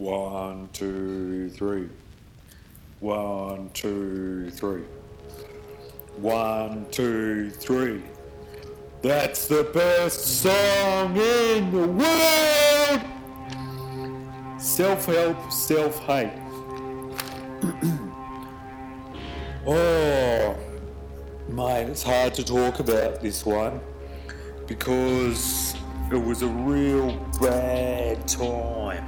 One, two, three. One, two, three. One, two, three. That's the best song in the world! Self help, self hate. oh, mate, it's hard to talk about this one because it was a real bad time.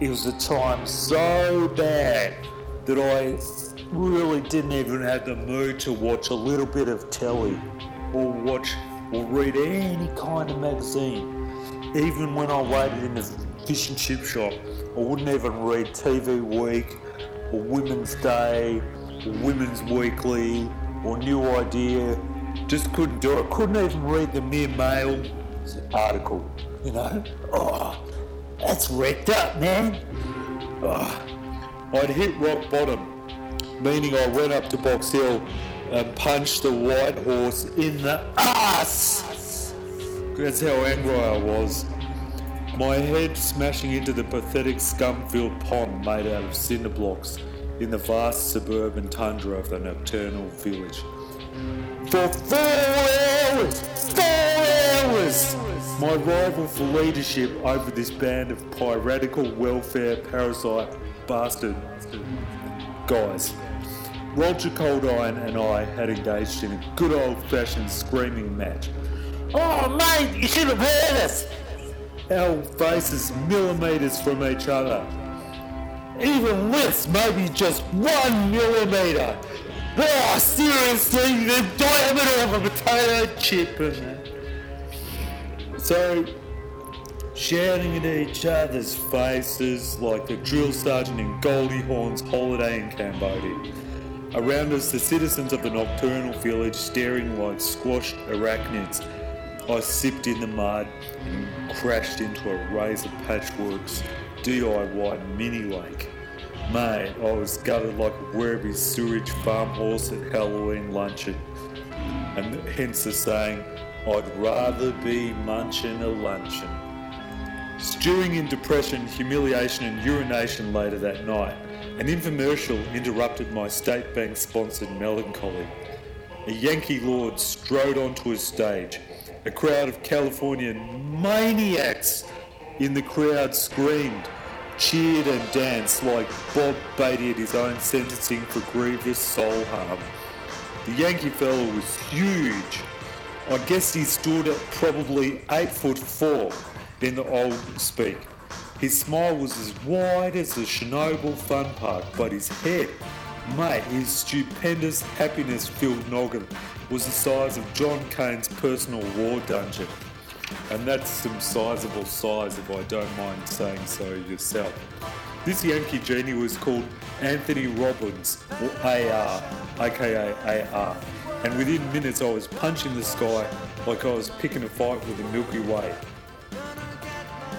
It was a time so bad that I really didn't even have the mood to watch a little bit of telly or watch or read any kind of magazine. Even when I waited in the fish and chip shop, I wouldn't even read TV Week or Women's Day or Women's Weekly or New Idea. Just couldn't do it. Couldn't even read the Mere Mail article. You know? Oh, that's wrecked up, man. Oh, I'd hit rock bottom, meaning I went up to Box Hill and punched the white horse in the ass. That's how angry I was. My head smashing into the pathetic scum-filled pond made out of cinder blocks in the vast suburban tundra of the nocturnal village. For four hours! Four hours! My rival for leadership over this band of piratical welfare parasite bastard guys. Roger Coldiron and I had engaged in a good old fashioned screaming match. Oh, mate, you should have heard us! Our faces millimetres from each other. Even less, maybe just one millimetre. Oh, seriously, the diameter of a potato chip. So, shouting at each other's faces like the drill sergeant in Goldie Hawn's holiday in Cambodia. Around us, the citizens of the nocturnal village staring like squashed arachnids. I sipped in the mud and crashed into a razor patchworks DIY mini lake. Mate, I was gutted like a Werribee sewage farm horse at Halloween luncheon. And hence the saying, I'd rather be munching a luncheon. Stewing in depression, humiliation, and urination later that night, an infomercial interrupted my state bank sponsored melancholy. A Yankee lord strode onto his stage. A crowd of Californian maniacs in the crowd screamed, cheered, and danced like Bob Beatty at his own sentencing for grievous soul harm. The Yankee fellow was huge. I guess he stood at probably eight foot four in the old speak. His smile was as wide as the Chernobyl fun park, but his head, mate, his stupendous happiness-filled noggin was the size of John Cain's personal war dungeon. And that's some sizable size if I don't mind saying so yourself. This Yankee genie was called Anthony Robbins, or AR, aka AR. And within minutes I was punching the sky like I was picking a fight with the Milky Way.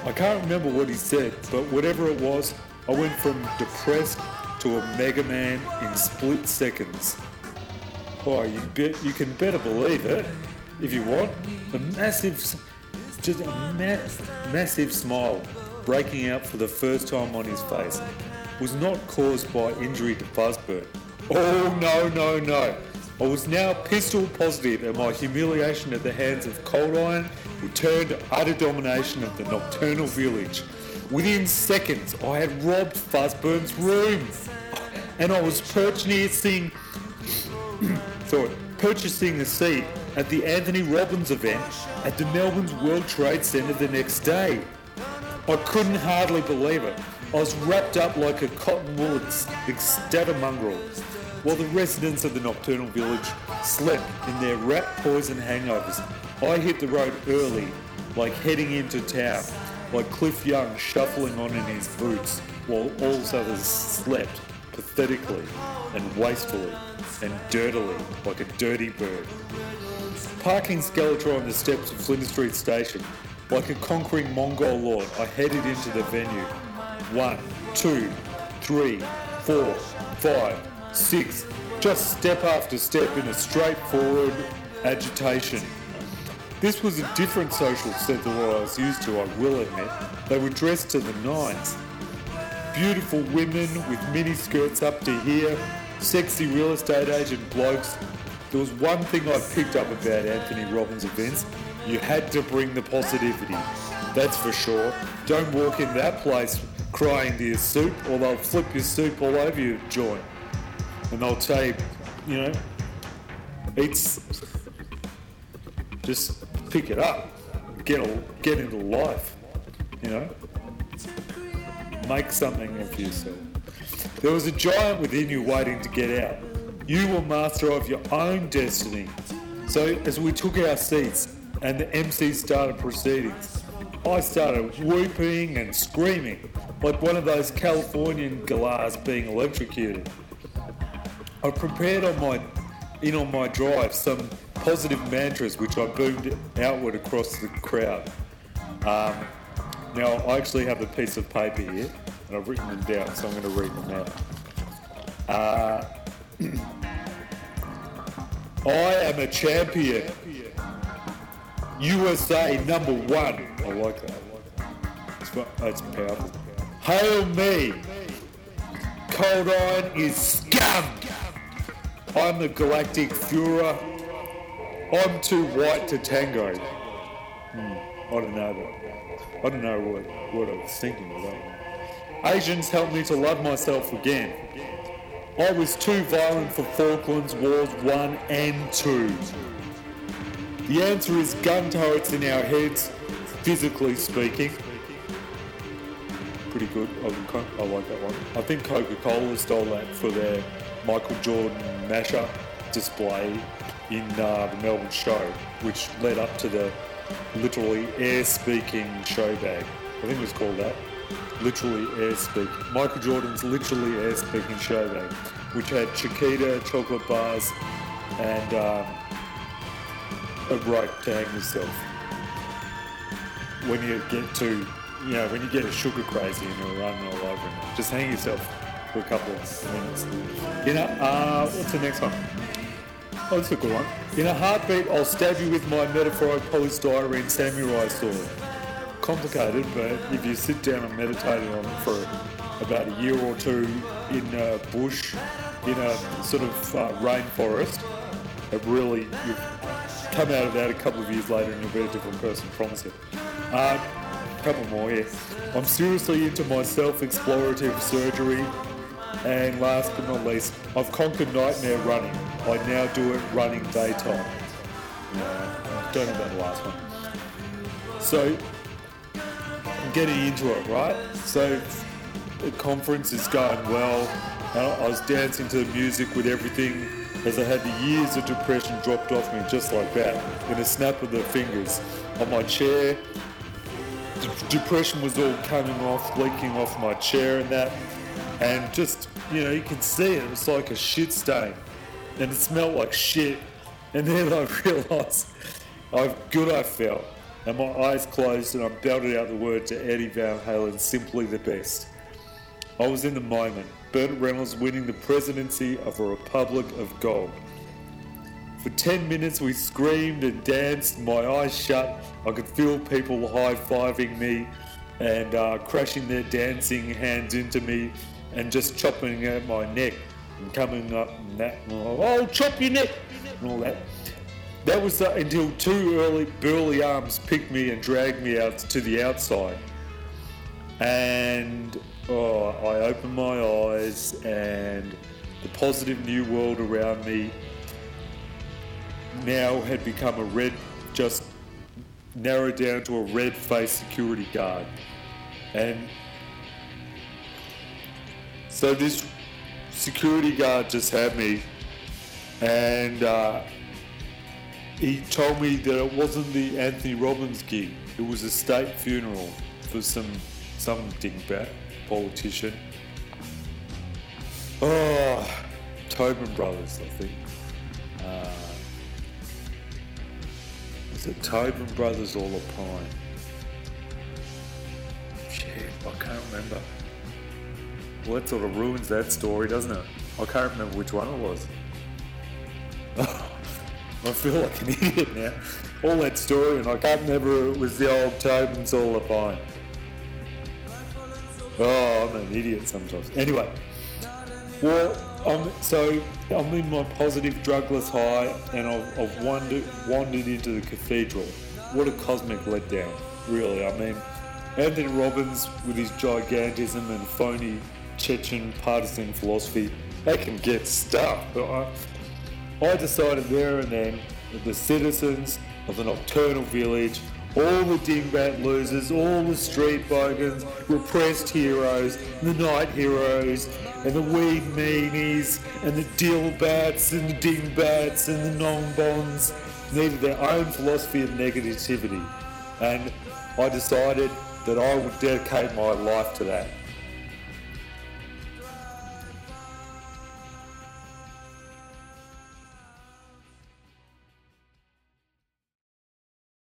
I can't remember what he said, but whatever it was, I went from depressed to a Mega Man in split seconds. Oh, you bet you can better believe it if you want. A massive, just a ma- massive smile breaking out for the first time on his face was not caused by injury to Buzzburn. Oh no no no! I was now pistol positive my humiliation at the hands of Cold Iron turn to utter domination of the nocturnal village. Within seconds, I had robbed Fuzzburn's room, and I was purchasing, sorry, purchasing a seat at the Anthony Robbins event at the Melbourne's World Trade Centre the next day. I couldn't hardly believe it. I was wrapped up like a cotton wool ecstata mongrel, while the residents of the nocturnal village slept in their rat poison hangovers. I hit the road early, like heading into town, like Cliff Young shuffling on in his boots, while all others slept pathetically and wastefully and dirtily, like a dirty bird. Parking Skeletor on the steps of Flinders Street Station, like a conquering Mongol lord, I headed into the venue. One, two, three, four, five, six, just step after step in a straightforward agitation. This was a different social set than what I was used to, I will admit. They were dressed to the nines. beautiful women with mini skirts up to here, sexy real estate agent blokes. There was one thing I picked up about Anthony Robbins events. You had to bring the positivity. That's for sure. Don't walk in that place crying to your soup or they'll flip your soup all over your joint. And they'll say, you, know, it's just pick it up. Get, get into life, you know make something of yourself. There was a giant within you waiting to get out. You were master of your own destiny. So as we took our seats and the MC started proceedings, I started whooping and screaming like one of those Californian galahs being electrocuted. I prepared on my in on my drive some positive mantras which I boomed outward across the crowd. Um, now, I actually have a piece of paper here, and I've written them down, so I'm going to read them out. Uh, I am a champion. USA number one. I like that. It's, that's powerful. Hail me. Cold Iron is scum. I'm the Galactic Führer. I'm too white to tango. Hmm, I don't know that. I don't know what, what I was thinking of that. Asians helped me to love myself again. I was too violent for Falklands Wars 1 and 2. The answer is gun turrets in our heads, physically speaking. Pretty good. I like that one. I think Coca-Cola stole that for their Michael Jordan mashup display in uh, the Melbourne show, which led up to the literally air speaking show bag. I think it was called that. Literally air speak. Michael Jordan's literally air speaking show bag, which had Chokito chocolate bars and um, a rope to hang yourself. When you get to, you know, when you get a sugar crazy and you're running all over just hang yourself for a couple of minutes. You know, uh, what's the next one? Oh, that's a good one. In a heartbeat, I'll stab you with my metaphoric polystyrene samurai sword. Complicated, but if you sit down and meditate on it for about a year or two in a bush, in a sort of uh, rainforest, it really, you come out of that a couple of years later and you'll be a different person, promise it. Uh, a couple more, yeah. I'm seriously into my self-explorative surgery and last but not least, I've conquered nightmare running. I now do it running daytime. Yeah, don't know about the last one. So, I'm getting into it, right? So, the conference is going well. I was dancing to the music with everything as I had the years of depression dropped off me just like that, in a snap of the fingers. On my chair, depression was all coming off, leaking off my chair and that and just you know you can see it. It's like a shit stain, and it smelled like shit. And then I realised how good I felt, and my eyes closed, and I belted out the word to Eddie Van Halen, "Simply the best." I was in the moment. Burt Reynolds winning the presidency of a republic of gold. For 10 minutes we screamed and danced, my eyes shut. I could feel people high fiving me and uh, crashing their dancing hands into me and just chopping at my neck and coming up and that, oh, chop your neck and all that. That was uh, until two early burly arms picked me and dragged me out to the outside. And oh, I opened my eyes and the positive new world around me now had become a red, just narrowed down to a red faced security guard. And so this security guard just had me, and uh, he told me that it wasn't the Anthony Robbins gig. It was a state funeral for some some dingbat politician. Oh, Tobin Brothers, I think. Uh, is it Tobin Brothers or Le Pine? Shit, I can't remember. That sort of ruins that story, doesn't it? I can't remember which one it was. I feel like an idiot now. All that story, and I can't remember it was the old Tobin's all upon. Oh, I'm an idiot sometimes. Anyway, well, I'm, so I'm in my positive drugless high, and I've, I've wandered, wandered into the cathedral. What a cosmic letdown, really. I mean, Anthony Robbins with his gigantism and phony Chechen partisan philosophy, they can get stuff. But I, decided there and then that the citizens of the nocturnal village, all the dingbat losers, all the street bogans, repressed heroes, the night heroes, and the weed meanies, and the dillbats, and the dingbats, and the non-bonds needed their own philosophy of negativity. And I decided that I would dedicate my life to that.